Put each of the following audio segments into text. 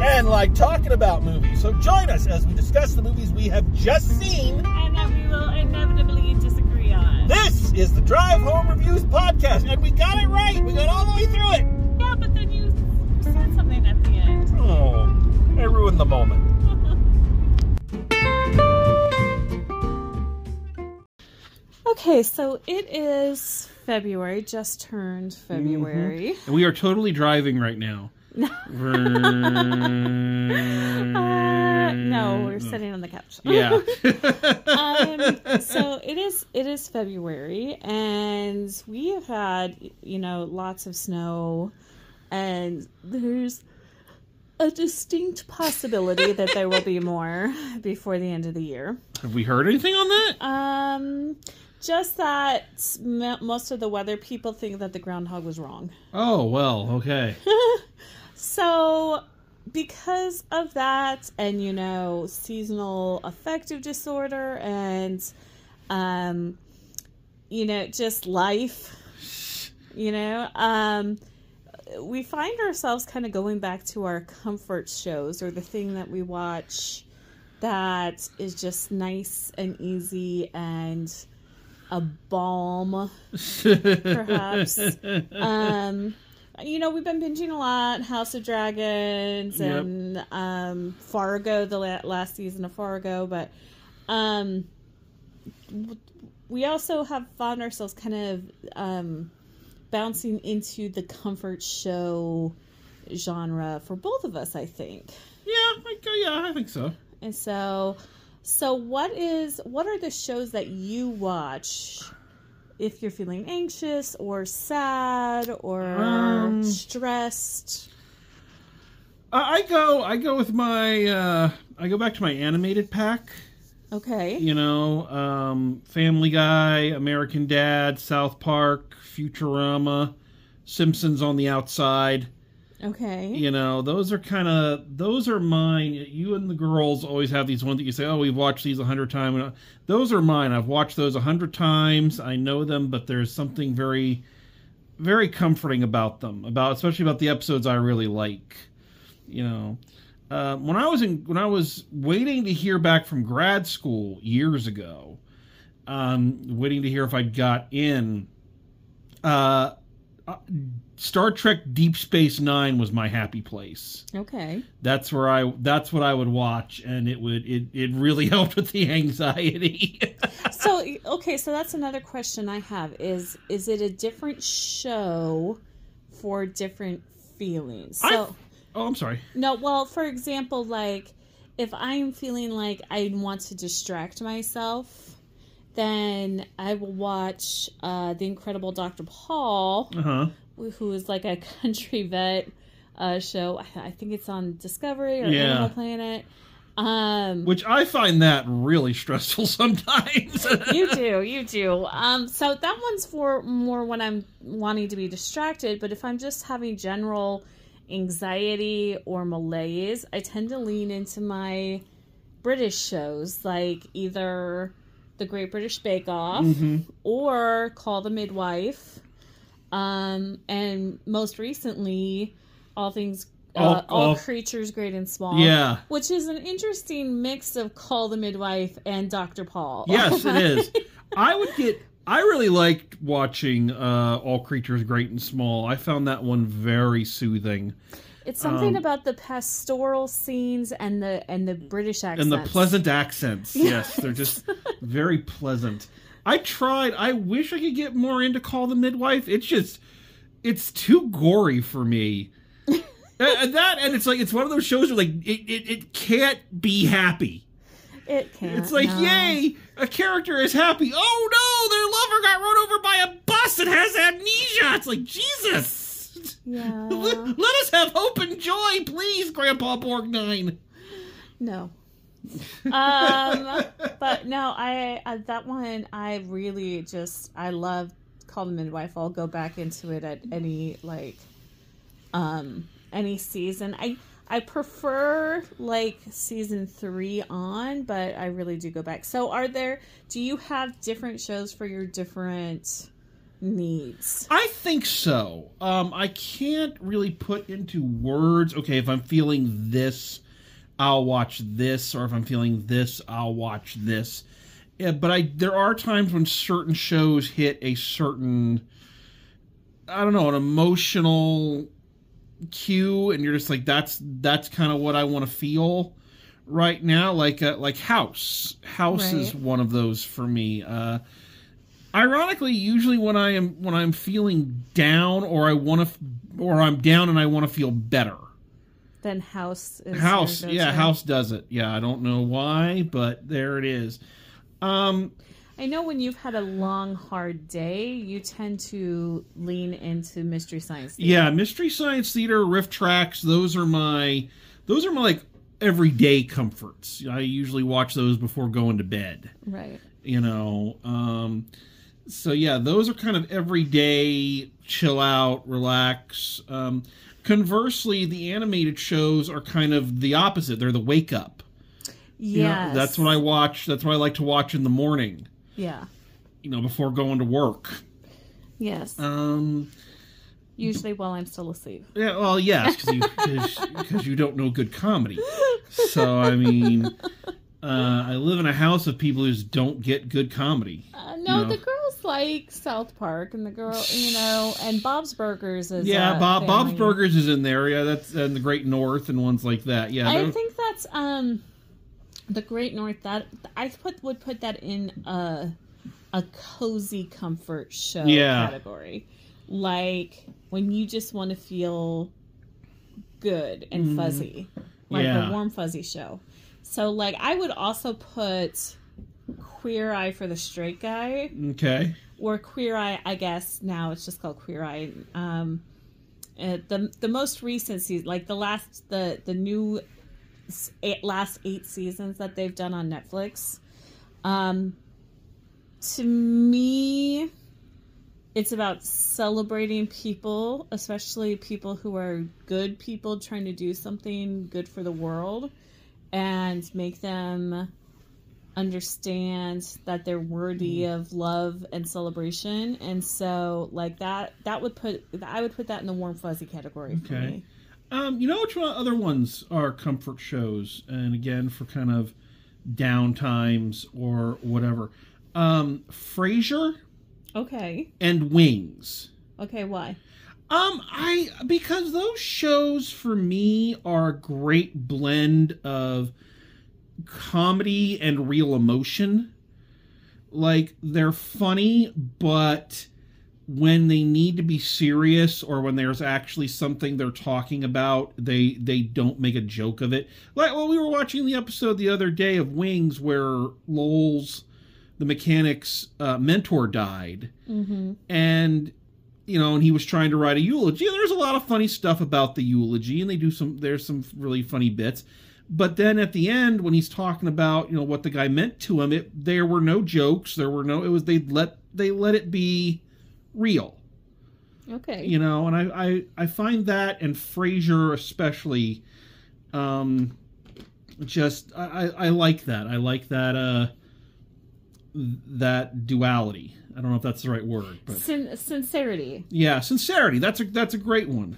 and like talking about movies. So join us as we discuss the movies we have just seen. And that we will inevitably disagree on. This is the Drive Home Reviews podcast, and we got it right. We got all the way through it. Yeah, but then you said something at the end. Oh, I ruined the moment. Okay, so it is February, just turned mm-hmm. February. And we are totally driving right now. Uh, no, we're sitting on the couch. Yeah. um, so it is it is February and we have had you know lots of snow and there's a distinct possibility that there will be more before the end of the year. Have we heard anything on that? Um just that most of the weather people think that the groundhog was wrong. Oh, well, okay. So, because of that, and you know, seasonal affective disorder, and um, you know, just life, you know, um, we find ourselves kind of going back to our comfort shows or the thing that we watch that is just nice and easy and a balm perhaps. um, you know, we've been binging a lot House of Dragons Yep. and um, Fargo, the la- last season of Fargo, but um, we also have found ourselves kind of um, bouncing into the comfort show genre for both of us, I think. yeah, I, yeah, I think so. And so, so what is what are the shows that you watch if you're feeling anxious or sad or Um, stressed? I, I go, I go with my, uh, I go back to my animated pack. Okay. You know, um, Family Guy, American Dad, South Park, Futurama, Simpsons on the outside. Okay. You know, those are kind of those are mine. You and the girls always have these ones that you say, "Oh, we've watched these a hundred times." Those are mine. I've watched those a hundred times. I know them, but there's something very, very comforting about them. About especially about the episodes I really like. You know, uh, when I was in when I was waiting to hear back from grad school years ago, um, waiting to hear if I'd got in. Uh, uh, Star Trek Deep Space Nine was my happy place. Okay. That's where I that's what I would watch and it would it, it really helped with the anxiety. So okay, so that's another question I have is is it a different show for different feelings? So I- oh, I'm sorry. No, well, for example, like if I'm feeling like I want to distract myself, then I will watch uh, The Incredible Dr. Pol, Uh-huh. Who is like a country vet uh, show. I, I think it's on Discovery or Yeah. Animal Planet. Um, Which I find that really stressful sometimes. you do, you do. Um, so that one's for more when I'm wanting to be distracted. But if I'm just having general anxiety or malaise, I tend to lean into my British shows, like either The Great British Bake Off or Call the Midwife. Um, and most recently, All Things. Uh, All- all, all- creatures great and small Yeah. which is an interesting mix of call the midwife and dr pol yes, it is. I would get I really liked watching uh All Creatures Great and Small. I found that one very soothing. It's something Um, about the pastoral scenes and the and the British accents. and the pleasant accents. Yes, they're just very pleasant. I tried. I wish I could get more into Call the Midwife. It's just, it's too gory for me. and, that, and it's like it's one of those shows where like it, it, it can't be happy. It can't. It's like, no. yay, a character is happy. Oh no, their lover got run over by a bus and has amnesia. It's like Jesus. Yeah. Let, let us have hope and joy, please, Grandpa Borgnine. No. Um, but no, I uh, that one I really just I love Call the Midwife. I'll go back into it at any like um any season. I I prefer like season three on, but I really do go back. So, are there? Do you have different shows for your different needs. I think so. Um, I can't really put into words. Okay, if I'm feeling this, I'll watch this, or if I'm feeling this, I'll watch this. Yeah, but I there are times when certain shows hit a certain, I don't know, an emotional cue, and you're just like, that's that's kind of what I want to feel right now. Like uh, like House. House is one of those for me. Uh, ironically usually when i am when i'm feeling down or i want to or i'm down and i want to feel better Then House is house yeah house does it yeah i don't know why but there it is um I know when you've had a long, hard day, you tend to lean into Mystery Science. Theater. yeah mystery science theater RiffTrax those are my those are my like everyday comforts i usually watch those before going to bed Right. you know um so yeah those are kind of everyday chill out relax um conversely the animated shows are kind of the opposite they're the wake up You know, that's what i watch that's what i like to watch in the morning Yeah. you know before going to work Yes. um Usually while I'm still asleep. yeah well yes because you because you don't know good comedy so i mean uh, I live in a house of people who just don't get good comedy. Uh, no, No. the girls like South Park, and the girl, you know, and Bob's Burgers is Yeah, Bob Bob's. Burgers is in there. Yeah, that's and the Great North and ones like that. Yeah, I think that's um, the Great North. That I put would put that in a a cozy comfort show Yeah. category, like when you just want to feel good and fuzzy, like. Yeah. a warm fuzzy show. So, like, I would also put Queer Eye for the Straight Guy okay. or Queer Eye. I guess now it's just called Queer Eye. Um, uh, the the most recent season, like the last the the new eight, last eight seasons that they've done on Netflix. Um, to me, it's about celebrating people, especially people who are good people trying to do something good for the world, and make them understand that they're worthy of love and celebration and so like that that would put i would put that in the warm fuzzy category for Okay. me Um, you know which one other ones are comfort shows, and again for kind of down times or whatever. Um, Frasier okay and Wings. okay why Um, I because those shows for me are a great blend of comedy and real emotion. Like they're funny, but when they need to be serious or when there's actually something they're talking about, they they don't make a joke of it. Like well, we were watching the episode the other day of Wings where Lowell's the mechanic's uh, mentor died mm-hmm and you know, and he was trying to write a eulogy. And there's a lot of funny stuff about the eulogy, and they do some. There's some really funny bits. But then at the end, when he's talking about you know what the guy meant to him, it there were no jokes. There were no. It was they let they let it be real. okay You know, and I I, I find that and Frasier especially, um, just I, I I like that. I like that uh that duality. I don't know if that's the right word, but Sin- sincerity yeah, sincerity. That's a that's a great one.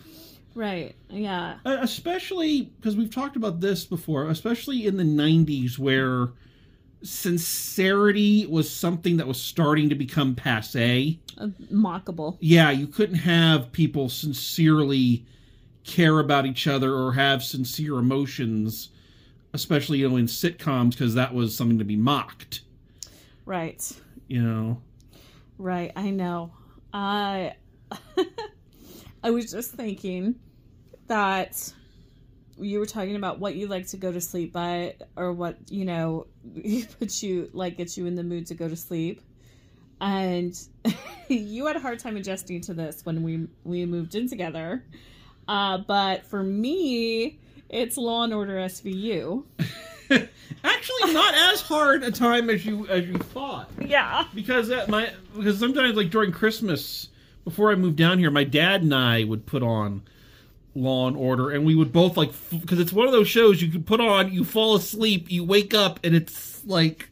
right yeah especially because we've talked about this before. Especially in the '90s, where sincerity was something that was starting to become passe. uh, mockable Yeah, you couldn't have people sincerely care about each other or have sincere emotions, especially you know in sitcoms because that was something to be mocked. Right You know. Right, I know. I I was just thinking that you were talking about what you like to go to sleep by or what, you know, puts you like gets you in the mood to go to sleep. And you had a hard time adjusting to this when we we moved in together. Uh, but for me, it's Law and Order SVU. Actually, not as hard a time as you as you thought. Yeah. because that my because sometimes like during Christmas before I moved down here, my dad and I would put on Law and Order, and we would both like because it's one of those shows you could put on, you fall asleep, you wake up, and it's like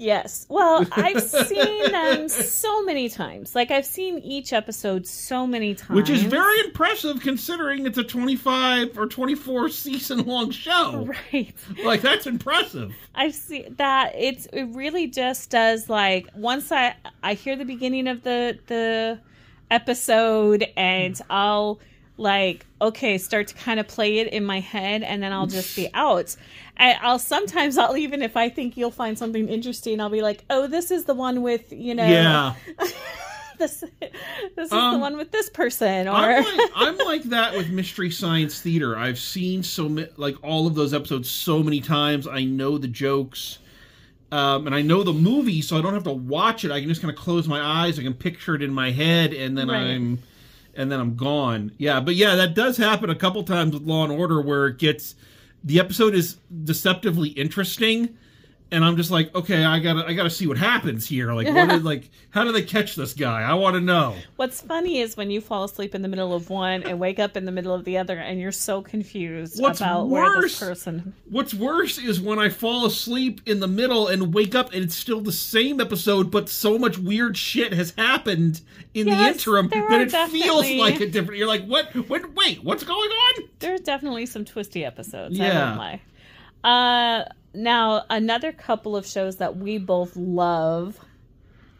Yes. Well, I've seen them so many times. Like I've seen each episode so many times. Which is very impressive considering it's a 25 or 24 season long show. right. Like that's impressive. I've seen that it's it really just does like once I I hear the beginning of the the episode and I'll like okay start to kind of play it in my head and then I'll just be out. I, I'll sometimes I'll even if I think you'll find something interesting I'll be like oh this is the one with you know Yeah. this this is the Um, one with this person or I'm like, I'm like that with Mystery Science Theater. I've seen so ma- like all of those episodes so many times. I know the jokes, um, and I know the movie, so I don't have to watch it. I can just kind of close my eyes. I can picture it in my head, and then Right. I'm, and then I'm gone. Yeah, but yeah, that does happen a couple times with Law and Order, where it gets the episode is deceptively interesting. And I'm just like, okay, I gotta, I gotta see what happens here. Like, what is, like, how do they catch this guy? I want to know. What's funny is when you fall asleep in the middle of one and wake up in the middle of the other, and you're so confused What's about where this person. What's worse is when I fall asleep in the middle and wake up and it's still the same episode, but so much weird shit has happened in the interim that it feels like a different. You're like, what? What? Wait, what's going on? There's definitely some twisty episodes. I Yeah. won't lie. Uh, now another couple of shows that we both love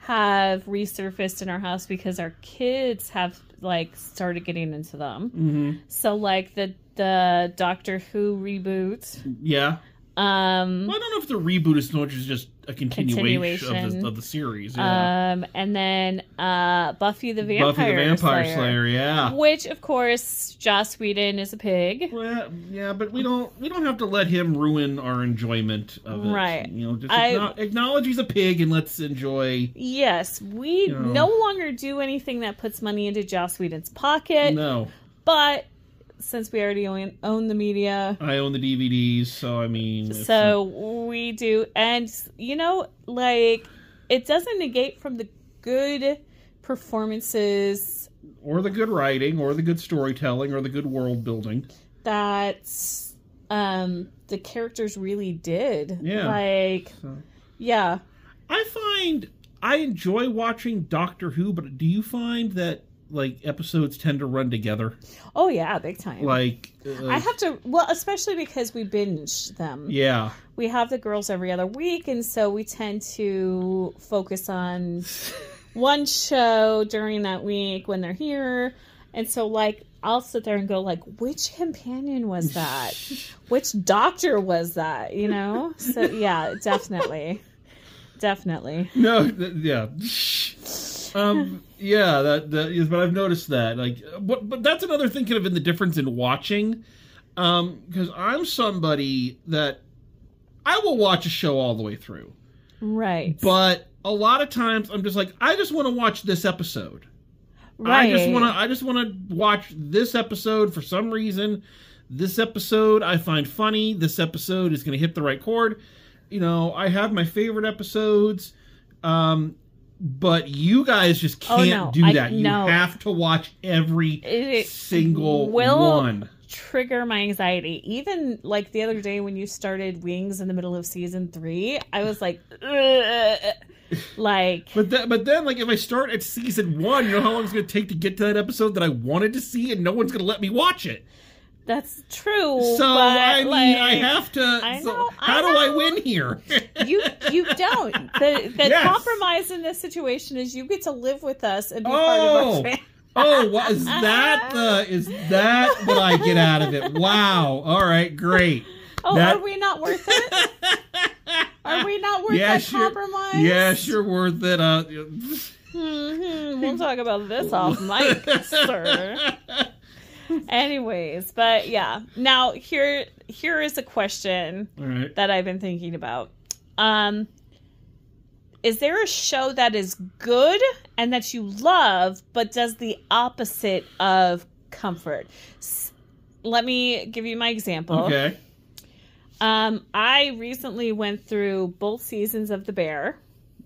have resurfaced in our house because our kids have like started getting into them. Mm-hmm. So like the the Doctor Who reboot. Yeah. Um, Well, I don't know if the reboot is so much as just a continuation, Of, the, of the series. Yeah. um, and then uh, Buffy the Vampire, Buffy the Vampire Slayer, Slayer. Yeah. which of course Joss Whedon is a pig. Well, yeah, but we don't we don't have to let him ruin our enjoyment of it. Right. You know, just I- acknow- acknowledge he's a pig and let's enjoy. Yes, we You know. no longer do anything that puts money into Joss Whedon's pocket, No, but since we already own, own the media, I own the DVDs, so I mean, so we do. And, you know, like, it doesn't negate from the good performances or the good writing, or the good storytelling, or the good world building. that um, the characters really did. Yeah. Like, So. yeah. I find I enjoy watching Doctor Who, but do you find that like episodes tend to run together? Oh, yeah, big time. Like, uh, I have to, well, especially because we binge them. yeah, we have the girls every other week and so we tend to focus on one show during that week when they're here and so like i'll sit there and go like which companion was that which doctor was that you know so yeah definitely definitely no, th- yeah. Um, yeah, that, that is, but I've noticed that. Like, but but that's another thing, kind of in the difference in watching, um, because I'm somebody that I will watch a show all the way through. right But a lot of times I'm just like, I just want to watch this episode. right I just want to I just want to watch this episode for some reason. This episode I find funny. This episode is going to hit the right chord. You know, I have my favorite episodes. Um but you guys just Oh, can't no. do I- that. You no. have to watch every It single will- one. trigger my anxiety. Even like the other day when you started Wings in the middle of season three, I was like, "Ugh." like But then, but then, like, if I start at season one, you know how long it's going to take to get to that episode that I wanted to see, and no one's going to let me watch it. That's true. So but, I mean, I have to. I so know, I how do I win here? you you don't. The the Yes. compromise in this situation is you get to live with us and be part Oh. of our family. oh, what, is that the? Is that what I get out of it? Wow. All right, great. Oh, That- are we not worth it? Are we not worth Yeah, that compromise? Yeah, sure, worth it. Uh, hmm We'll talk about this off mic, sir. Anyways, but yeah. Now here here is a question right. that I've been thinking about. Um is there a show that is good and that you love but does the opposite of comfort? S- let me give you my example. Okay. Um I recently went through both seasons of The Bear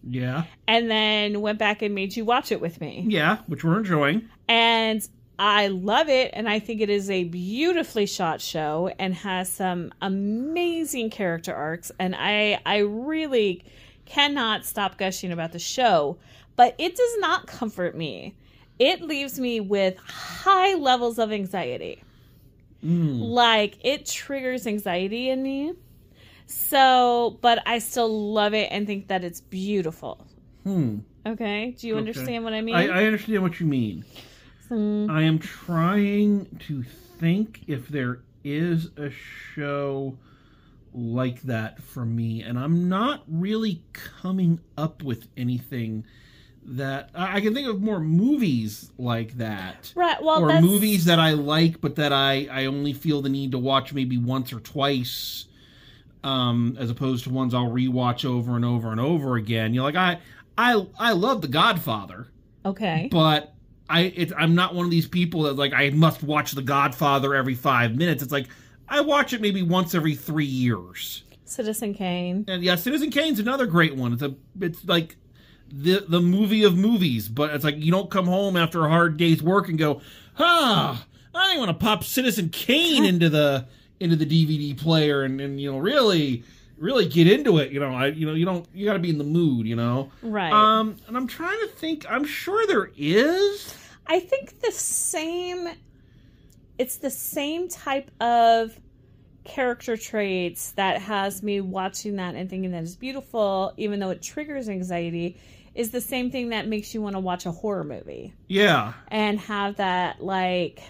Yeah. and then went back and made you watch it with me. Yeah, which we're enjoying. And I love it, and I think it is a beautifully shot show and has some amazing character arcs. And I, I really cannot stop gushing about the show, but it does not comfort me. It leaves me with high levels of anxiety. Mm. Like it triggers anxiety in me. So, but I still love it and think that it's beautiful. Hmm. Okay? Do you Okay. understand what I mean? I, I understand what you mean. Mm, I am trying to think if there is a show like that for me, and I'm not really coming up with anything that I can think of more movies like that. right. Well, or that's, movies that I like, but that I, I only feel the need to watch maybe once or twice, um, as opposed to ones I'll rewatch over and over and over again. You know, like I I I love The Godfather, Okay. but I I'm not one of these people that like I must watch The Godfather every five minutes. It's like I watch it maybe once every three years. Citizen Kane. And yeah, Citizen Kane's another great one. It's a it's like the the movie of movies, but it's like you don't come home after a hard day's work and go, ah, I want to pop Citizen Kane into the into the DVD player and, and you know really really get into it. You know, I you know you don't you got to be in the mood. You know, Right. um, and I'm trying to think. I'm sure there is. I think the same it's the same type of character traits that has me watching that and thinking that is beautiful even though it triggers anxiety is the same thing that makes you want to watch a horror movie Yeah, and have that like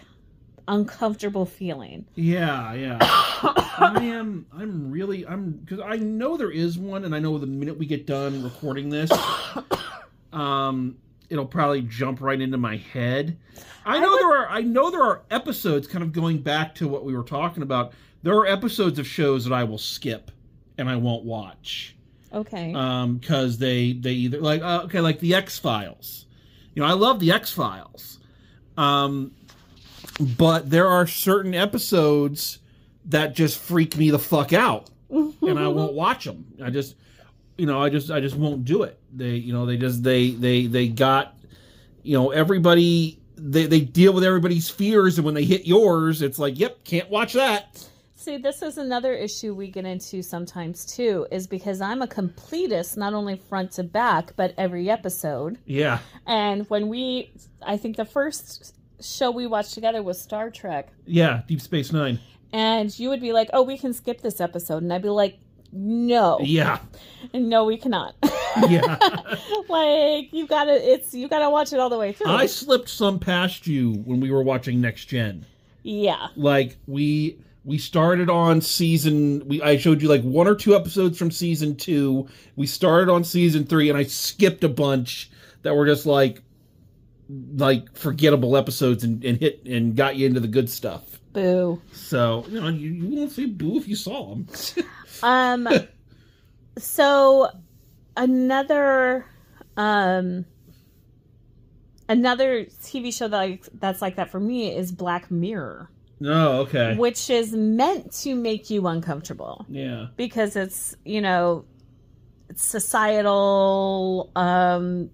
uncomfortable feeling. yeah, yeah. I am. I'm really. I'm because I know there is one, and I know the minute we get done recording this, um, it'll probably jump right into my head. I I know would- there are. I know there are episodes, kind of going back to what we were talking about. There are episodes of shows that I will skip and I won't watch Okay. um because they they either like uh, okay like the X Files. You know, I love the X Files. Um, but there are certain episodes that just freak me the fuck out, and I won't watch them. I just, you know, I just, I just won't do it. They, you know, they just, they, they, they got, you know, everybody. They, they deal with everybody's fears, and when they hit yours, it's like, yep, can't watch that. See, this is another issue we get into sometimes too, is because I'm a completist, not only front to back, but every episode. Yeah, And when we, I think the first show we watched together was Star Trek, yeah, Deep Space Nine. and you would be like, "Oh, we can skip this episode," and I'd be like, "No, Yeah, no, we cannot." yeah. like you gotta, it's you gotta watch it all the way through. I slipped some past you when we were watching Next Gen. yeah, like we we started on season we I showed you like one or two episodes from season 2. We started on season 3 and I skipped a bunch that were just like like forgettable episodes and, and hit and got you into the good stuff. boo. So, you know, you, you won't say boo if you saw them. Um, so another, um, another TV show that I, that's like that for me is Black Mirror, no, okay. which is meant to make you uncomfortable Yeah. because it's you know it's societal um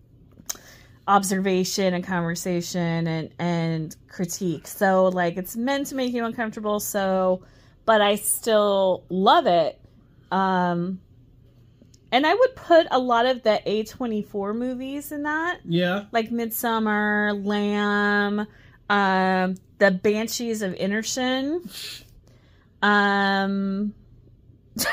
observation and conversation and and critique so like it's meant to make you uncomfortable so but i still love it um and i would put a lot of the a24 movies in that Yeah. like midsommar lamb um the banshees of Inisherin. um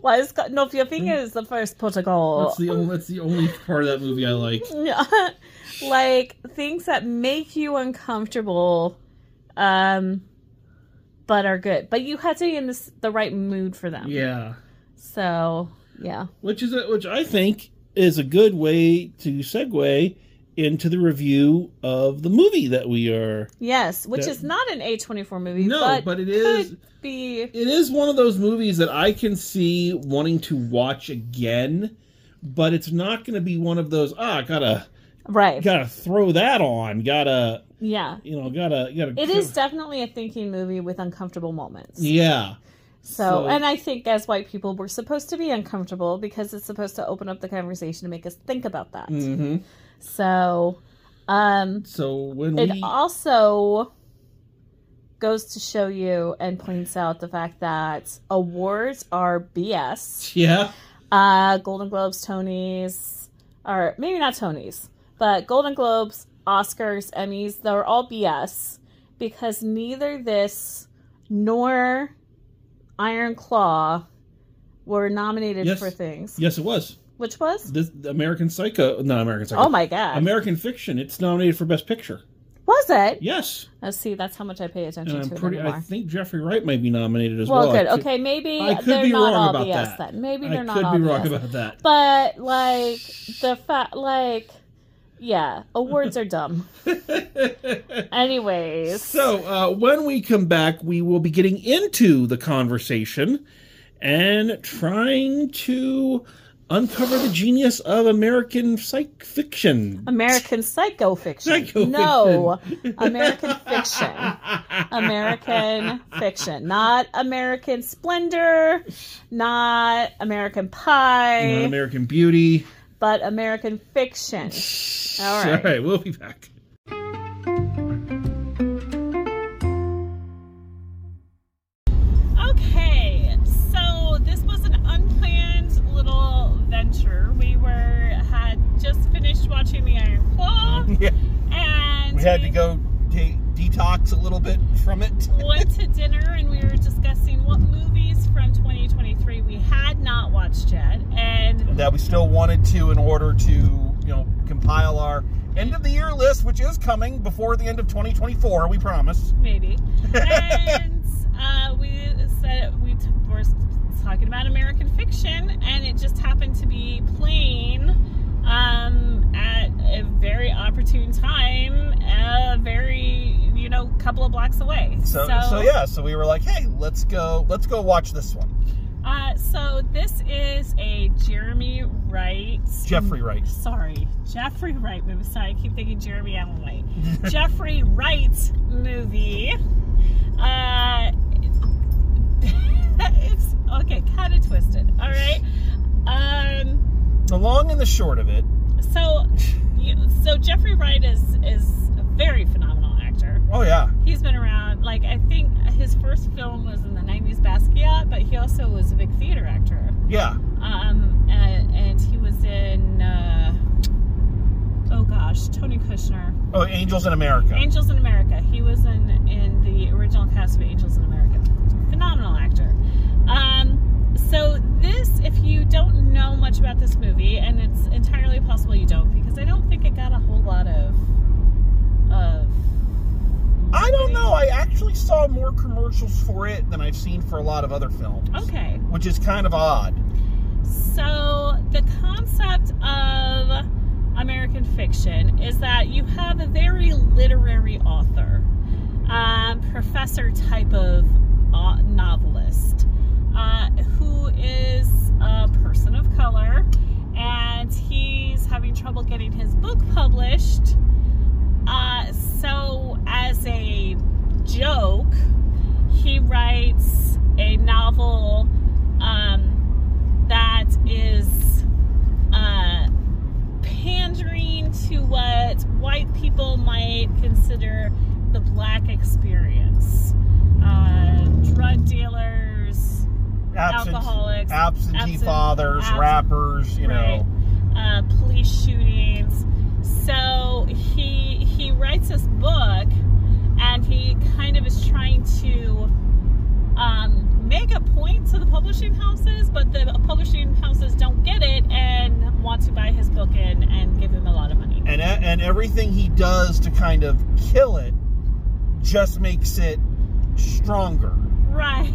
why is no your finger is the first protocol That's the only that's the only part of that movie I like. Yeah. Like things that make you uncomfortable um but are good but you have to be in this the right mood for them Yeah. so yeah which is a, which I think is a good way to segue into the review of the movie that we are. yes which That- is not an a24 movie No, but, but it could is- be It is one of those movies that I can see wanting to watch again, but it's not going to be one of those. Ah, gotta right gotta throw that on. Gotta yeah you know gotta gotta. It is definitely a thinking movie with uncomfortable moments. Yeah. So, So- and I think as white people, we're supposed to be uncomfortable because it's supposed to open up the conversation to make us think about that. hmm So, um, So when it we also goes to show you and points out the fact that awards are BS. yeah Uh, Golden Globes, Tonys, or maybe not Tonys, but Golden Globes, Oscars, Emmys, they're all BS because neither this nor Iron Claw were nominated Yes. for things. Yes, it was. Which was? This the American Psycho, not American Psycho. Oh my god. American Fiction. It's nominated for Best Picture. was it? Yes, Let's see, that's how much I pay attention and I'm to pretty. it I think Jeffrey Wright might be nominated as well, well. Good. Okay, maybe I could they're be not wrong all about BS that. then. Maybe I they're not could all be wrong BS. about that. But like the fact, like, yeah, awards are dumb. Anyways, So, uh, when we come back, we will be getting into the conversation and trying to uncover the genius of American psych fiction. American Psycho fiction. Psycho no, American fiction. American fiction, not American Splendor, not American Pie, Not American Beauty. But American fiction. All All right. right, we'll be back. Okay, so this was an unplanned little venture. We were had just finished watching The Iron Claw, Yeah, and we had to go de- a little bit from it. went to dinner, and we were discussing what movies from 2023 we had not watched yet, and that we still wanted to in order to, you know, compile our end of the year list, which is coming before the end of 2024, we promise. maybe, and uh, we said we t- were talking about American fiction, and it just happened to be playing um, at a very opportune time, a very you know a couple of blocks away. So, so, yeah, so we were like, hey, let's go, let's go watch this one. Uh, so this is a Jeremy Wright. Jeffrey Wright. Sorry, Jeffrey Wright movie. Sorry, I keep thinking Jeremy Allen White. Jeffrey Wright movie. Uh, it's okay, kind of twisted. All right. Um. The long and the short of it, So, you, so Jeffrey Wright is is very phenomenal. Oh yeah, He's been around. Like I think his first film was in the '90s Basquiat, but he also was a big theater actor. yeah, Um, and, and he was in, uh, oh gosh, Tony Kushner, oh, Angels in America. Angels in America. He was in in the original cast of Angels in America. Phenomenal actor. Um, so this, if you don't know much about this movie, and it's entirely possible you don't, don't think it got a whole lot of of. I don't know. I actually saw more commercials for it than I've seen for a lot of other films, Okay. which is kind of odd. So, the concept of American fiction is that you have a very literary author, um, professor type of uh, novelist, uh, who is a person of color, and he's having trouble getting his book published. Uh, so, as a joke, he writes a novel um, that is uh, pandering to what white people might consider the black experience. Uh, drug dealers, Absent, alcoholics, absentee absent- fathers, rappers, you know. uh, police shootings. So he he writes this book, and he kind of is trying to um, make a point to the publishing houses, but the publishing houses don't get it and want to buy his book and and give him a lot of money. and and everything he does to kind of kill it just makes it stronger Right.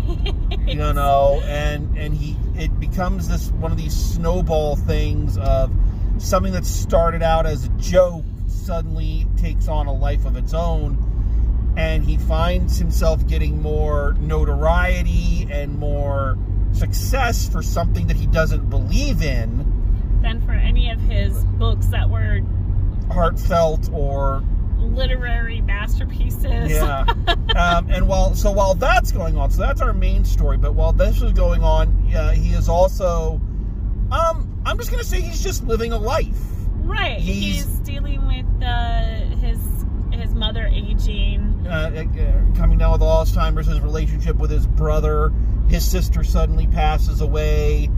you know and and he it becomes this one of these snowball things of something that started out as a joke suddenly takes on a life of its own and he finds himself getting more notoriety and more success for something that he doesn't believe in than for any of his books that were heartfelt or literary masterpieces. Yeah. um, and while so while that's going on, so that's our main story. But while this is going on, uh, he is also, um, I'm just gonna say he's just living a life. Right. He's- He's, dealing with uh, his mother aging. Uh, uh, coming down with Alzheimer's, his relationship with his brother, his sister suddenly passes away.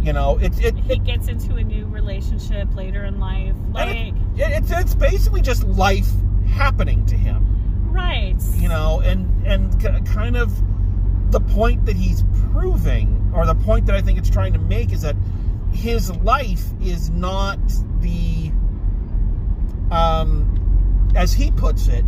You know, it's it, he it, gets into a new relationship later in life. Like, it, it's it's basically just life happening to him. right. You know, and and kind of the point that he's proving, or the point that I think it's trying to make, is that his life is not the, um, as he puts it,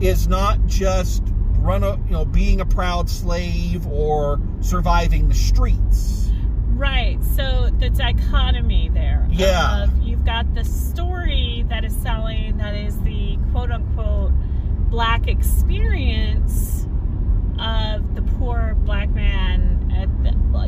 is not just run a you know being a proud slave or surviving the streets. Right. So the dichotomy there. Yeah. Of you've got the story that is selling that is the quote unquote black experience of the poor black man at the, well,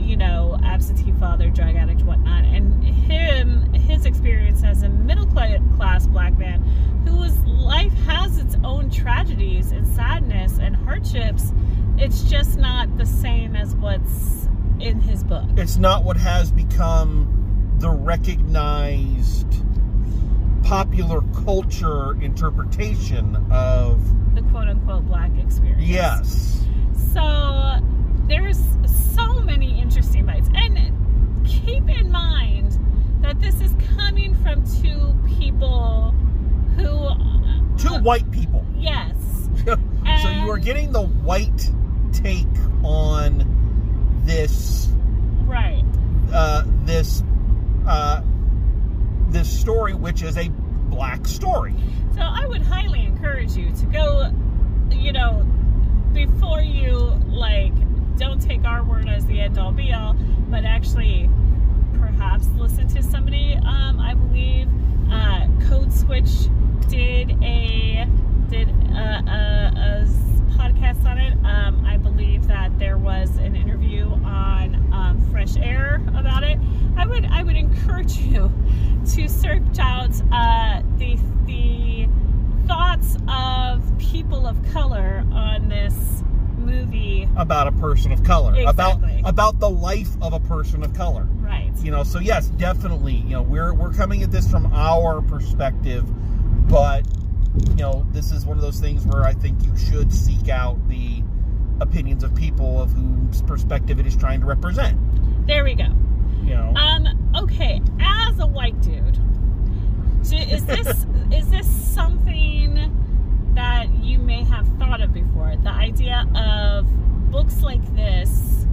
you know absentee father drug addict whatnot. And him his experience as a middle class black man whose life has its own tragedies and sadness and hardships it's just not the same as what's in his book. It's not what has become the recognized popular culture interpretation of the quote unquote black experience. Yes. So there's many interesting bites. And keep in mind that this is coming from two people who Two white people. yes. so you are getting the white take on this Right. uh, this uh, this story, which is a black story. So I would highly encourage you to go, you know, before you like don't take our word as the end all be all, but actually perhaps listen to somebody. Um, I believe uh, Code Switch did a did a, a, a podcast on it. Um, I believe that there was an interview on um, Fresh Air about it. I would I would encourage you to search out uh, the the thoughts of people of color on this movie. about a person of color, Exactly. about about the life of a person of color. Right. You know, so yes, definitely, you know, we're we're coming at this from our perspective, but you know, this is one of those things where I think you should seek out the opinions of people of whose perspective it is trying to represent. There we go. You know, Um. Okay. As a white dude, do, is this is this something that you may have thought of before? The idea of books like this.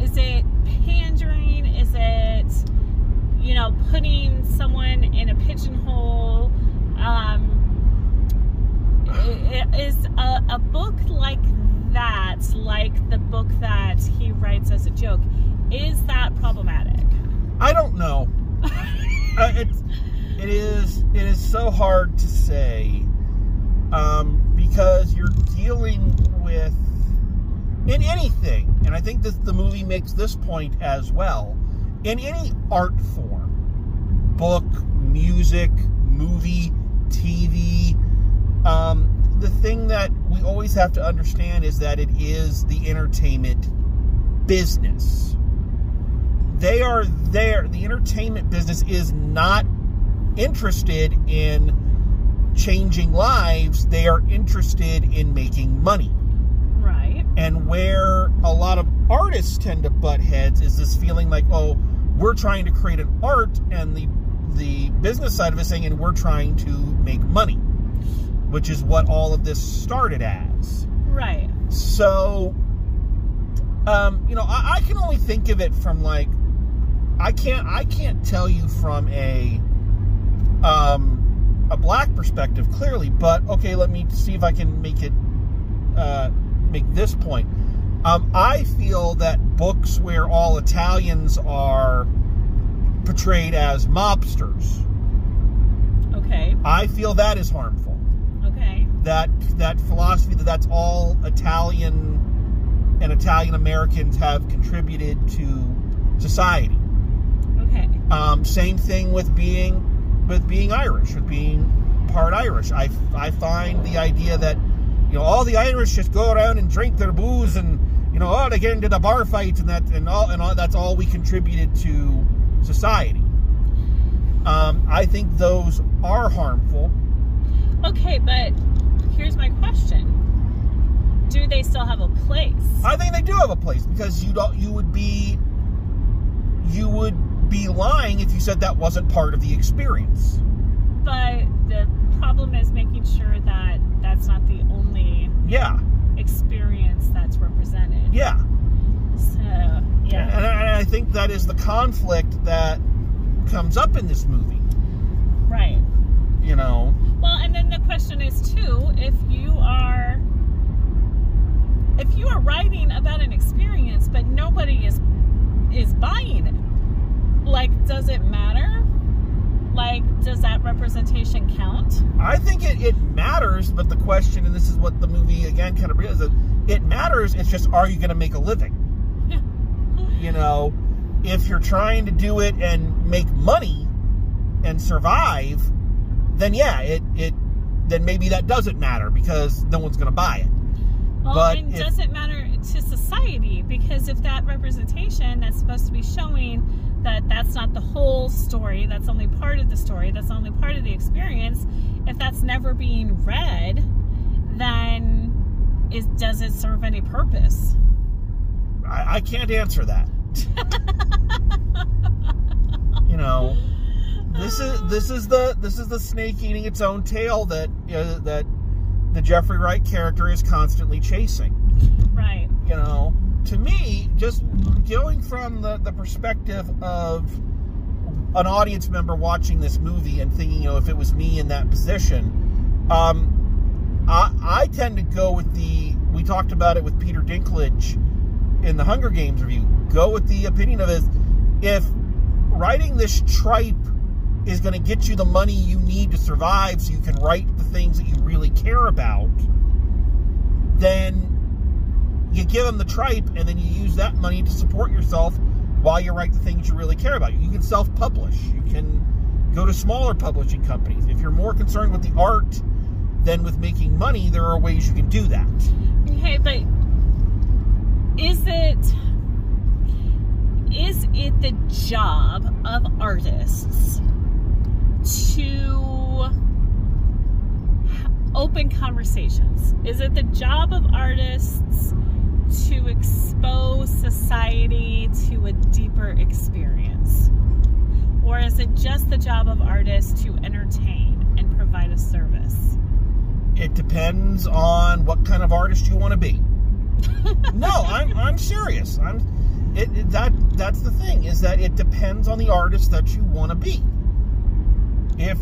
Is it pandering? Is it you know putting someone in a pigeonhole? Um, is a, a book like that, like the book that he writes as a joke, is that problematic? I don't know. uh, it's it is it is so hard to say um, because you're dealing with in anything, and I think that the movie makes this point as well. In any art form, book, music, movie, TV, um, the thing that we always have to understand is that it is the entertainment business they are there. The entertainment business is not interested in changing lives. They are interested in making money. And where a lot of artists tend to butt heads is this feeling like, oh, we're trying to create an art, and the the business side of it saying, and we're trying to make money, which is what all of this started as. Right. So, um, you know, I, I can only think of it from like, I can't, I can't tell you from a, um, a black perspective clearly, but okay, let me see if I can make it, uh, make this point. Um, I feel that books where all Italians are portrayed as mobsters, Okay. I feel that is harmful. Okay. that that philosophy that that's all Italian and Italian Americans have contributed to society. Okay. Um, same thing with being with being Irish, with being part Irish. I I find the idea that you know all the Irish just go around and drink their booze and you know oh they get into the bar fights and that and all and all that's all we contributed to society. Um, I think those are harmful. Okay, but here's my question: Do they still have a place? I think they do have a place because you don't you would be you would be lying if you said that wasn't part of the experience. But the problem is making sure that that's not the only Yeah, experience that's represented. yeah. So, And, yeah. and I think that is the conflict that comes up in this movie. Right. You know, Well, and then the question is too, if you are if you are writing about an experience but nobody is is buying it, like does it matter? Like does that representation count? I think it, it matters, but the question, and this is what the movie again kind of realizes, it matters. It's just, are you going to make a living? You know, if you're trying to do it and make money and survive, then yeah, it it then maybe that doesn't matter because no one's going to buy it. Well, But and if- does it matter to society? Because if that representation that's supposed to be showing that that's not the whole story, that's only part of the story, that's only part of the experience, if that's never being read, then is does it serve any purpose? I, I can't answer that. you know, this is this is the this is the snake eating its own tail that uh, that the Jeffrey Wright character is constantly chasing. Right. You know, to me, just going from the the perspective of an audience member watching this movie and thinking, you know, if it was me in that position, um, I, I tend to go with the. We talked about it with Peter Dinklage in the Hunger Games review. Go with the opinion of is if writing this tripe is going to get you the money you need to survive, so you can write the things that you really care about, then you give them the tripe, and then you use that money to support yourself while you write the things you really care about. You can self-publish. You can go to smaller publishing companies. If you're more concerned with the art than with making money, there are ways you can do that. Okay, but is it is it the job of artists to open conversations? Is it the job of artists to expose society to a deeper experience? Or is it just the job of artists to entertain and provide a service? It depends on what kind of artist you want to be. no, I'm I'm serious. I'm it, it- that that's the thing is that it depends on the artist that you want to be. If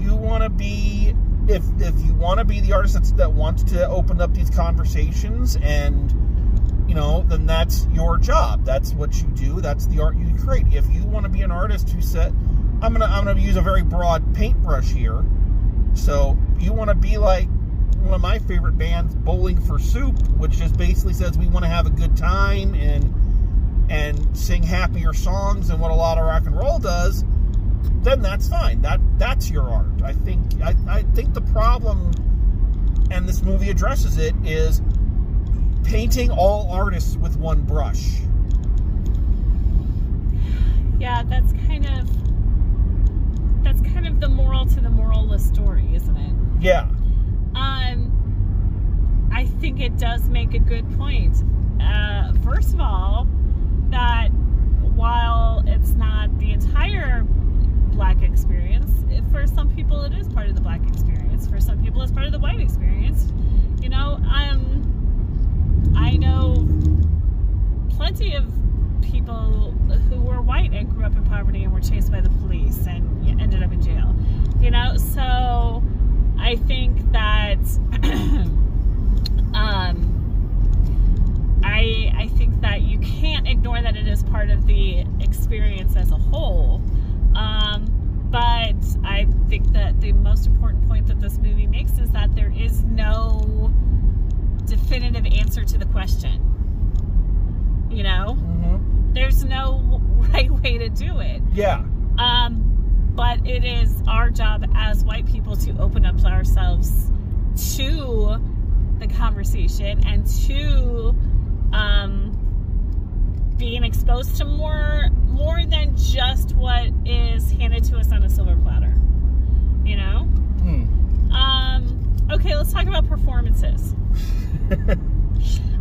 you want to be if if you want to be the artist that's, that wants to open up these conversations and you know then that's your job. That's what you do. That's the art you create. If you want to be an artist who said I'm gonna I'm gonna use a very broad paintbrush here. So you want to be like one of my favorite bands, Bowling for Soup, which just basically says we want to have a good time and and sing happier songs and what a lot of rock and roll does, then that's fine. That that's your art. I think I, I think the problem and this movie addresses it is painting all artists with one brush. Yeah, that's kind of that's kind of the moral to the moralless story, isn't it? Yeah. Um, I think it does make a good point. Uh, first of all, that while it's not the entire black experience, for some people it is part of the black experience. For some people it's part of the white experience. You know, um, I know plenty of people who were white and grew up in poverty and were chased by the police and ended up in jail. You know, so I think that um, I I think that you can't ignore that it is part of the experience as a whole. Um, but I think that the most important point that this movie makes is that there is no definitive answer to the question. You know, Mm-hmm. there's no right way to do it. Yeah. Um, but it is our job as white people to open up ourselves to the conversation and to um, being exposed to more more than just what is handed to us on a silver platter. You know. Hmm. Um, okay, let's talk about performances.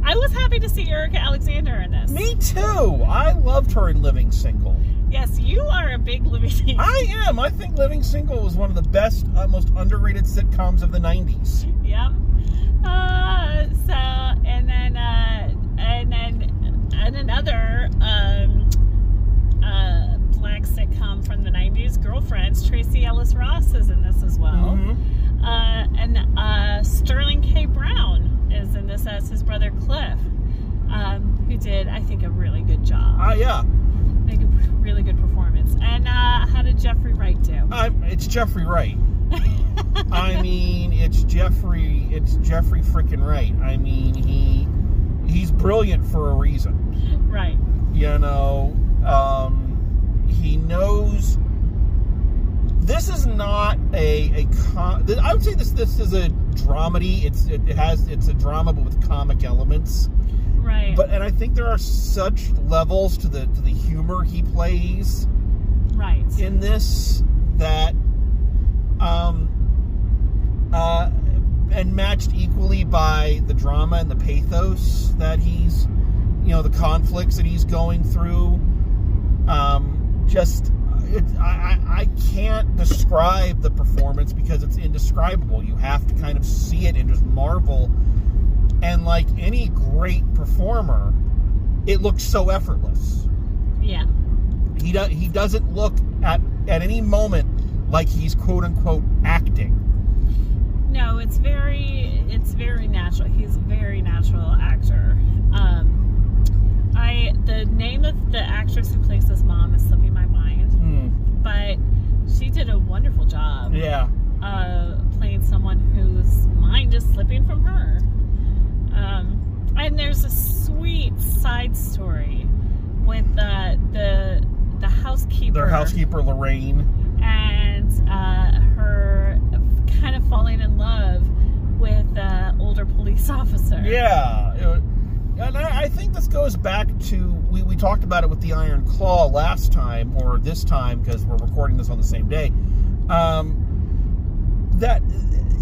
I was happy to see Erika Alexander in this. Me too. I loved her in Living Single. Yes, you are a big Living Single. I am. I think Living Single was one of the best, uh, most underrated sitcoms of the 90s. Yep. Uh, so and then uh, and then and another um, uh, black sitcom from the '90s, Girlfriends. Tracee Ellis Ross is in this as well, Mhm. Uh, and uh, Sterling K. Brown is in this as his brother Cliff, um, who did I think a really good job. Ah, yeah. I think a really good performance. And uh, how did Jeffrey Wright do? It's Jeffrey Wright. I mean, it's Jeffrey. It's Jeffrey freaking Wright. I mean, he he's brilliant for a reason. right. You know, um, he knows. This is not a a com- I would say this this is a dramedy. It's it, it has it's a drama but with comic elements. Right. But and I think there are such levels to the to the humor he plays right. in this that um uh and matched equally by the drama and the pathos that he's you know the conflicts that he's going through um just it, I, I I can't describe the performance because it's indescribable. You have to kind of see it and just marvel. And like any great performer, it looks so effortless. yeah. He does. He doesn't look at at any moment like he's quote unquote acting. No, it's very it's very natural. He's a very natural actor. Um, I the name of the actress who plays his mom is slipping my. But she did a wonderful job Yeah. uh, playing someone whose mind is slipping from her. Um, and there's a sweet side story with the the the housekeeper Their housekeeper Lorraine. and uh, her kind of falling in love with the older police officer. Yeah. And I, I think this goes back to we, we talked about it with the Iron Claw last time or this time because we're recording this on the same day. Um, that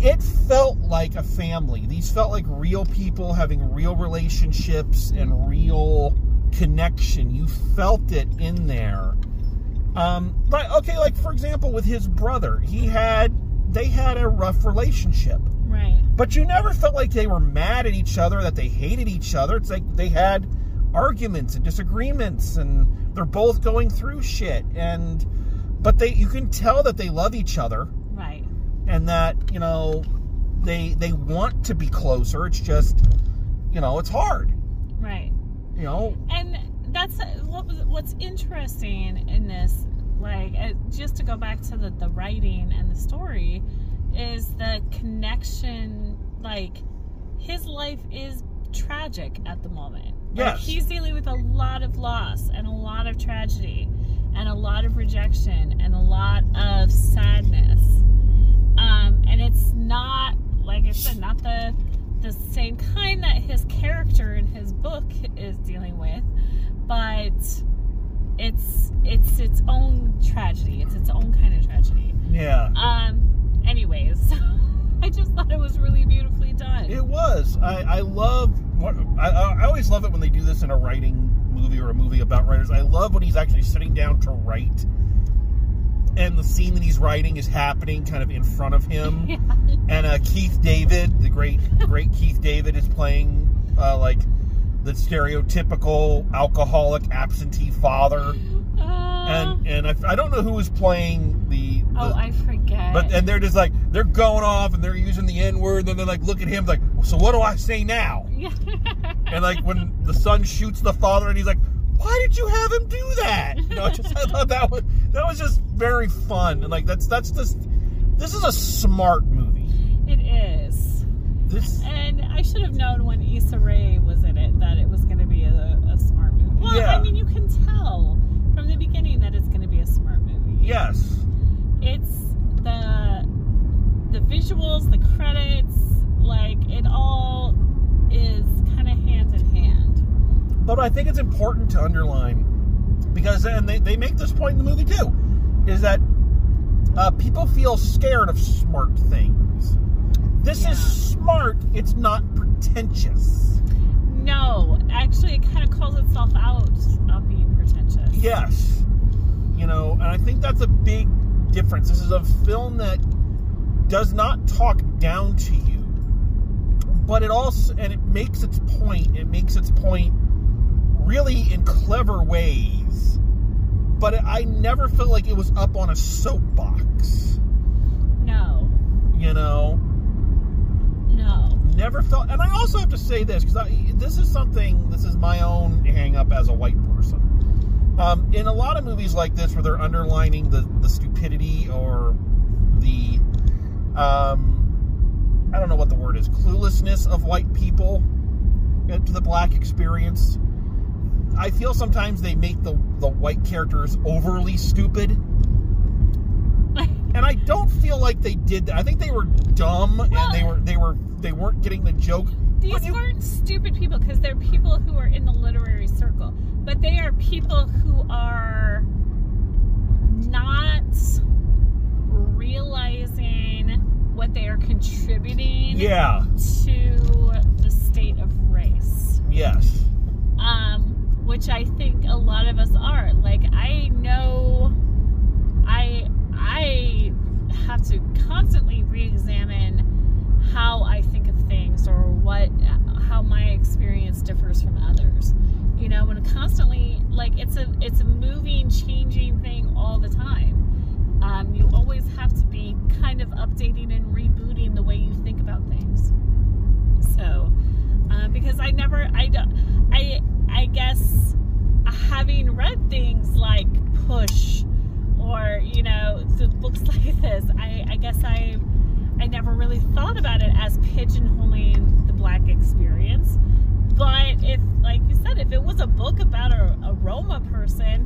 it felt like a family. These felt like real people having real relationships and real connection. You felt it in there. Um, but okay, like for example, with his brother, he had they had a rough relationship. Right. But you never felt like they were mad at each other, that they hated each other. It's like they had arguments and disagreements and they're both going through shit and but they you can tell that they love each other Right. and that, you know, they they want to be closer. It's just you know, it's hard. Right. You know, And that's what's interesting in this. Like, uh, just to go back to the, the writing and the story, is the connection. Like, his life is tragic at the moment. Like, Yes. he's dealing with a lot of loss and a lot of tragedy and a lot of rejection and a lot of sadness. Um, and it's not, like I said, not the the same kind that his character in his book is dealing with, but it's it's its own tragedy. It's its own kind of tragedy. yeah. Um. Anyways, I just thought it was really beautifully done. It was. I, I love what I, I always love it when they do this in a writing movie or a movie about writers. I love when he's actually sitting down to write, and the scene that he's writing is happening kind of in front of him. Yeah. And uh, Keith David, the great great Keith David, is playing uh, like the stereotypical alcoholic absentee father. Uh, And and I, I don't know who was playing oh, I forget. but and they're just like they're going off and they're using the N word. And then they're like look at him like, so what do I say now? And like when the son shoots the father, and he's like, "Why did you have him do that?" You know, just I thought that was that was just very fun, and like that's that's just this is a smart movie. it is. This And I should have known when Issa Rae was in it that it was going to be a, a smart movie. Well, Yeah. I mean, you can tell from the beginning that it's going to be a smart movie. yes, It's the the visuals, the credits, like it all is kind of hand in hand. but I think it's important to underline because and they they make this point in the movie too, is that uh, people feel scared of smart things. This Yeah. is smart. It's not pretentious. No, actually, it kind of calls itself out of being pretentious. Yes. You know, and I think that's a big difference. This is a film that does not talk down to you, but it also, and it makes its point, it makes its point really in clever ways. But I never felt like it was up on a soapbox. No, You know? no. never felt and i also have to say this because this is something this is my own hang up as a white person um, in a lot of movies like this where they're underlining the, the stupidity or the um, i don't know what the word is cluelessness of white people to the black experience i feel sometimes they make the, the white characters overly stupid and I don't feel like they did that. I think they were dumb Well- and they were they were they weren't getting the joke. These you- weren't stupid people because they're people who are in the literary circle, but they are people who are not realizing what they are contributing Yeah. to the state of race. Yes. um, which I think a lot of us are. Like I know, I I have to constantly re-examine how I think of things or what how my experience differs from others. You know, and constantly like it's a it's a moving, changing thing all the time. Um, you always have to be kind of updating and rebooting the way you think about things. So, uh, because I never, I don't, I, I guess having read things like Push or you know books like this, I, I guess I, I never really thought about it as pigeonholing the black experience. But if, like you said, if it was a book about a, a Roma person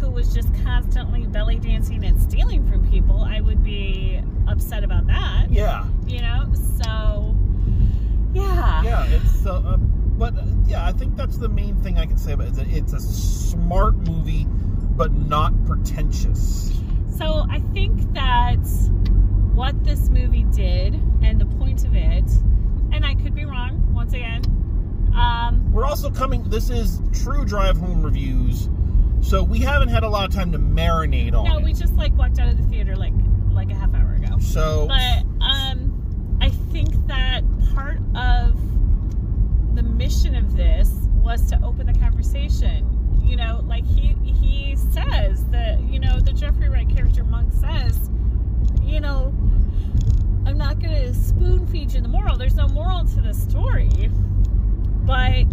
who was just constantly belly dancing and stealing from people, I would be upset about that. Yeah. You know, so yeah. Yeah. It's uh, uh, but uh, yeah, I think that's the main thing I can say about it. Is that It's a smart movie, but not pretentious. So I think that what this movie did and the point of it, and I could be wrong once again. Um, We're also coming. This is true drive home reviews, so we haven't had a lot of time to marinate on no, it. we just like walked out of the theater like like a half hour ago. so But um, I think that part of the mission of this was to open the conversation. You know, like he he says that you know the Jeffrey Wright character Monk says, you know, I'm not going to spoon feed you the moral. There's no moral to the story, but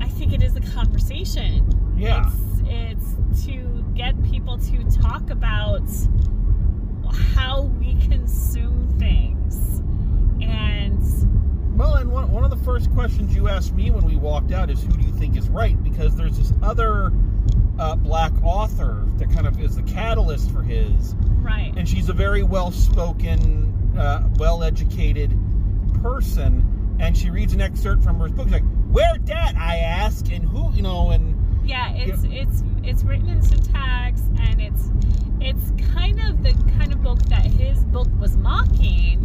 I think it is a conversation. Yeah. It's, it's to get people to talk about how we consume things. And Well, and one, one of the first questions you asked me when we walked out is who do you think is right? Because there's this other uh, black author that kind of is the catalyst for his, right. and she's a very well spoken, uh, well educated person, and she reads an excerpt from her book. She's like, Where dat? I ask, and who, you know, and Yeah, it's it's it's written in syntax and it's it's kind of the kind of book that his book was mocking.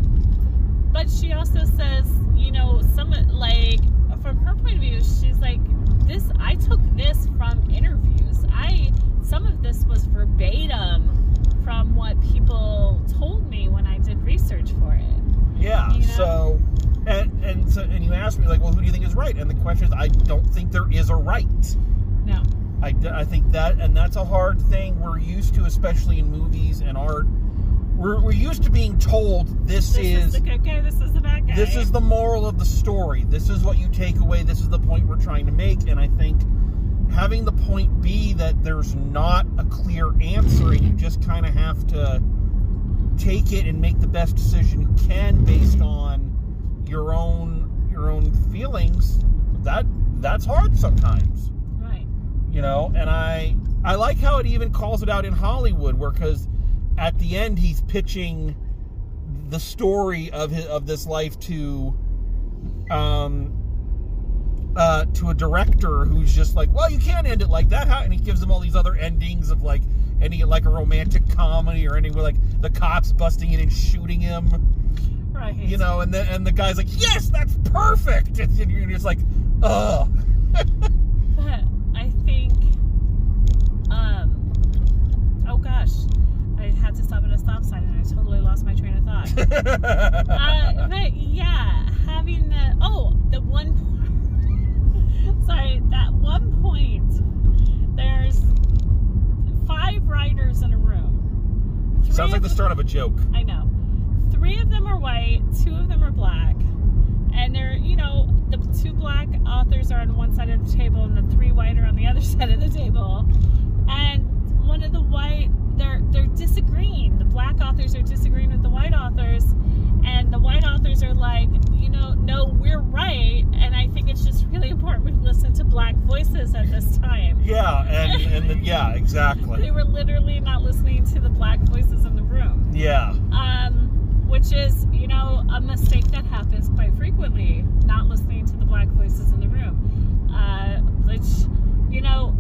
But she also says, you know, some like from her point of view, she's like, this I took this from interviews. I some of this was verbatim from what people told me when I did research for it. Yeah. You know? So, and and so, and you asked me like, well, who do you think is right? And the question is, I don't think there is a right. No. I, I think that, and that's a hard thing we're used to, especially in movies and art. We're, we're used to being told this, This is, is, the good guy, this is the bad guy. this is the moral of the story. This is what you take away. This is the point we're trying to make. And I think having the point be that there's not a clear answer, and you just kind of have to take it and make the best decision you can based on your own your own feelings. That that's hard sometimes right. you know and i i like how it even calls it out in hollywood where because at the end he's pitching the story of his of this life to um uh to a director who's just like well you can't end it like that how and he gives him all these other endings of like it like a romantic comedy or with like the cops busting in and shooting him Right. you know, and the and the guy's like, "Yes, that's perfect," and you're just like, Ugh. But I think, um, oh gosh, I had to stop at a stop sign and I totally lost my train of thought. uh, but yeah, having the oh, the one. Sorry, that one point. There's five riders in a room. Three Sounds like the start of a joke. I know. Three of them are white, two of them are black. And they're, you know, the two black authors are on one side of the table and the three white are on the other side of the table. And one of the white they're they're disagreeing. The black authors are disagreeing with the white authors and the white authors are like, you know, no, we're right. And I think it's just really important we listen to black voices at this time. Yeah, and and then, yeah, exactly. They were literally not listening to the black voices in the room Yeah. um, which is, you know, a mistake that happens quite frequently, not listening to the black voices in the room. Uh, which, you know,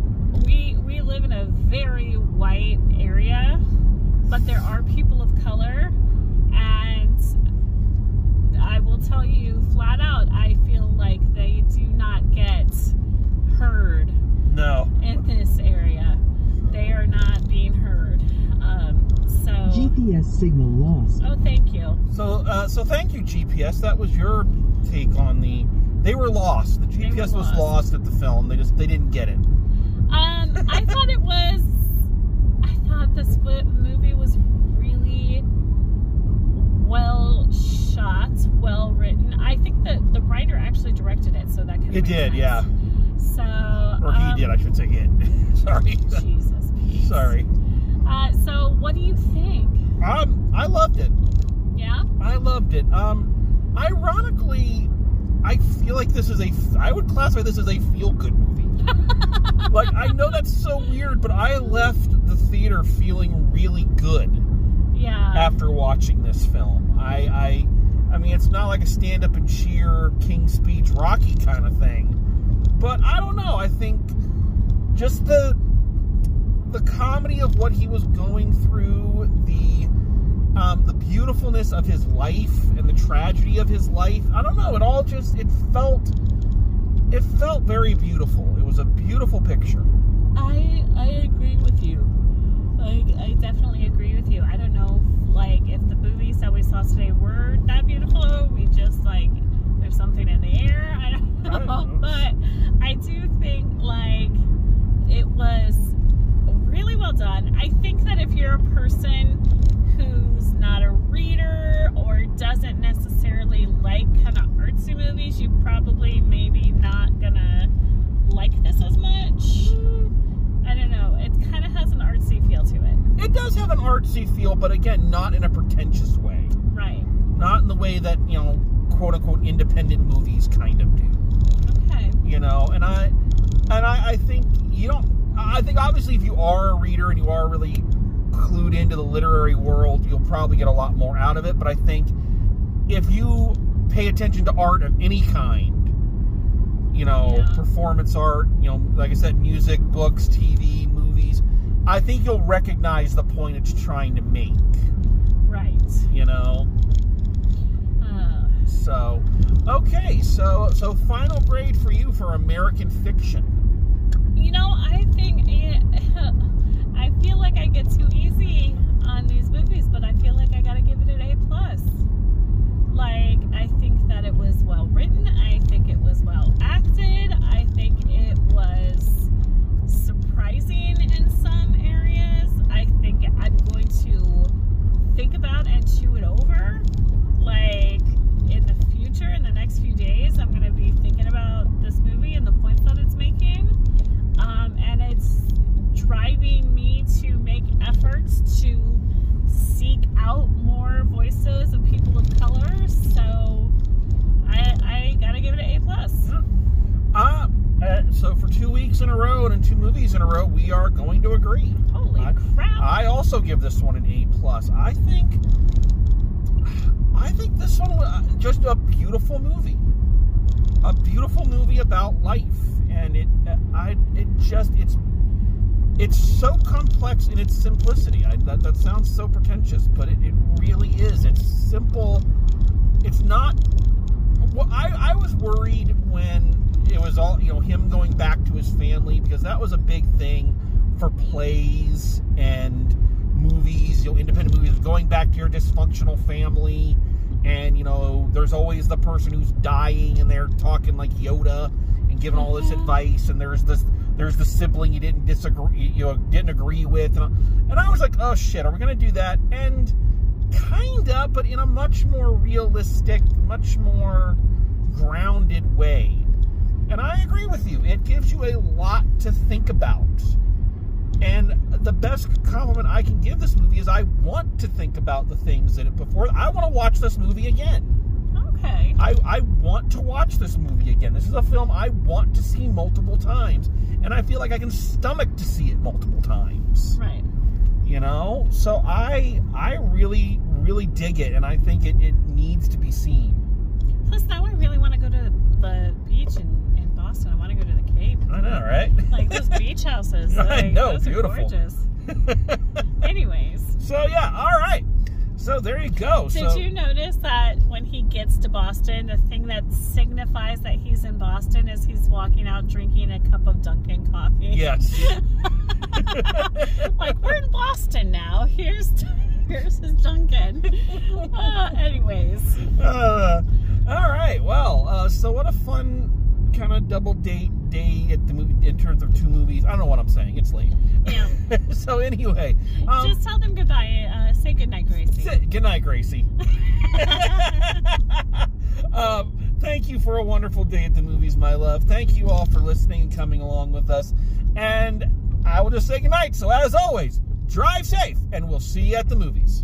we we live in a very white area, but there are people of color, and I will tell you flat out, I feel like they do not get heard No. in this area. They are not being heard. Um, so. GPS signal lost. Oh, thank you. So uh, so thank you GPS. That was your take on the. They were lost. The They were GPS was lost. lost at the film. They just they didn't get it. Um, I thought it was. I thought this wi- movie was really well shot, well written. I think that the writer actually directed it, so that kind of It did, yeah. So, Or he um, did. I should say it. Sorry. Jesus. Sorry. Uh, so, what do you think? Um, I loved it. Yeah. I loved it. Um, ironically, I feel like this is a. I would classify this as a feel good movie. like I know that's so weird, but I left the theater feeling really good Yeah. after watching this film. I, I, I mean, it's not like a stand up and cheer King's Speech Rocky kind of thing, but I don't know. I think just the the comedy of what he was going through, the um, the beautifulnul of his life and the tragedy of his life. I don't know. It all just it felt it felt very beautiful. It was a beautiful picture. I I agree with you. I, I definitely agree with you. I don't know, like if the movies that we saw today were that beautiful, we just like there's something in the air. I don't know, I don't know. but I do think like it was really well done. I think that if you're a person who's not a reader or doesn't necessarily like kind of artsy movies, you probably maybe not gonna like this as much. I don't know. It kind of has an artsy feel to it. It does have an artsy feel, but again, not in a pretentious way. Right. Not in the way that you know, quote unquote, independent movies kind of do. Okay. you know and i and I, I think you don't i think obviously if you are a reader and you are really clued into the literary world you'll probably get a lot more out of it. But i think if you pay attention to art of any kind you know Yeah. performance art you know like i said music books tv movies i think you'll recognize the point it's trying to make. Right. you know? Uh, so okay so so final grade for you for american fiction you know, I think I feel like I get too easy on these movies, but I feel like I gotta give it an A plus. Like I think that it was well written. I think it was well acted. I think it was surprising in some areas. I think I'm going to think about and chew it over. Like in the future, in the next few days, I'm going to be thinking about this movie and the points that it's making. Um, and it's driving me to make efforts to seek out more voices of people of color. So I, I gotta give it an A plus. Ah, uh, so for two weeks in a row and in two movies in a row, we are going to agree. Holy I- crap! I also give this one an A plus. I think, I think this one was just a beautiful movie, a beautiful movie about life, and it, I, it just it's, it's so complex in its simplicity. I, that that sounds so pretentious, but it, it really is. It's simple. It's not. Well, I I was worried when it was all you know him going back to his family because that was a big thing for plays and movies, you know, independent movies, going back to your dysfunctional family. And, you know, there's always the person who's dying and they're talking like Yoda and giving all this mm-hmm. advice. And there's this, there's the sibling you didn't disagree, you know, didn't agree with. And, and I was like, oh shit, are we going to do that? And kinda, but in a much more realistic, much more grounded way. And I agree with you. It gives you a lot to think about. And the best compliment I can give this movie is I want to think about the things that it before. I want to watch this movie again. Okay. I, I want to watch this movie again. This is a film I want to see multiple times. And I feel like I can stomach to see it multiple times. Right. You know? So I I really, really dig it and I think it, it needs to be seen. Plus, now I really want to go to the beach in, in Boston. I want to go to the Cape. I know, right? Like those beach houses. I know, those beautiful. Are gorgeous. Anyways, so yeah, all right. So there you go. did so you notice that when he gets to Boston, the thing that signifies that he's in Boston is he's walking out drinking a cup of Dunkin' coffee? Yes. like we're in Boston now. Here's here's his Dunkin'. Uh, anyways, Uh, all right. Well, uh, so what a fun kind of double date day at the movie in terms of two movies. I don't know what I'm saying. It's late. yeah. so anyway, um, Just tell them goodbye. Uh, say goodnight, Gracie. sit- good night, Gracie. um, thank you for a wonderful day at the movies, my love. Thank you all for listening and coming along with us. And I will just say goodnight. So as always, drive safe, and we'll see you at the movies.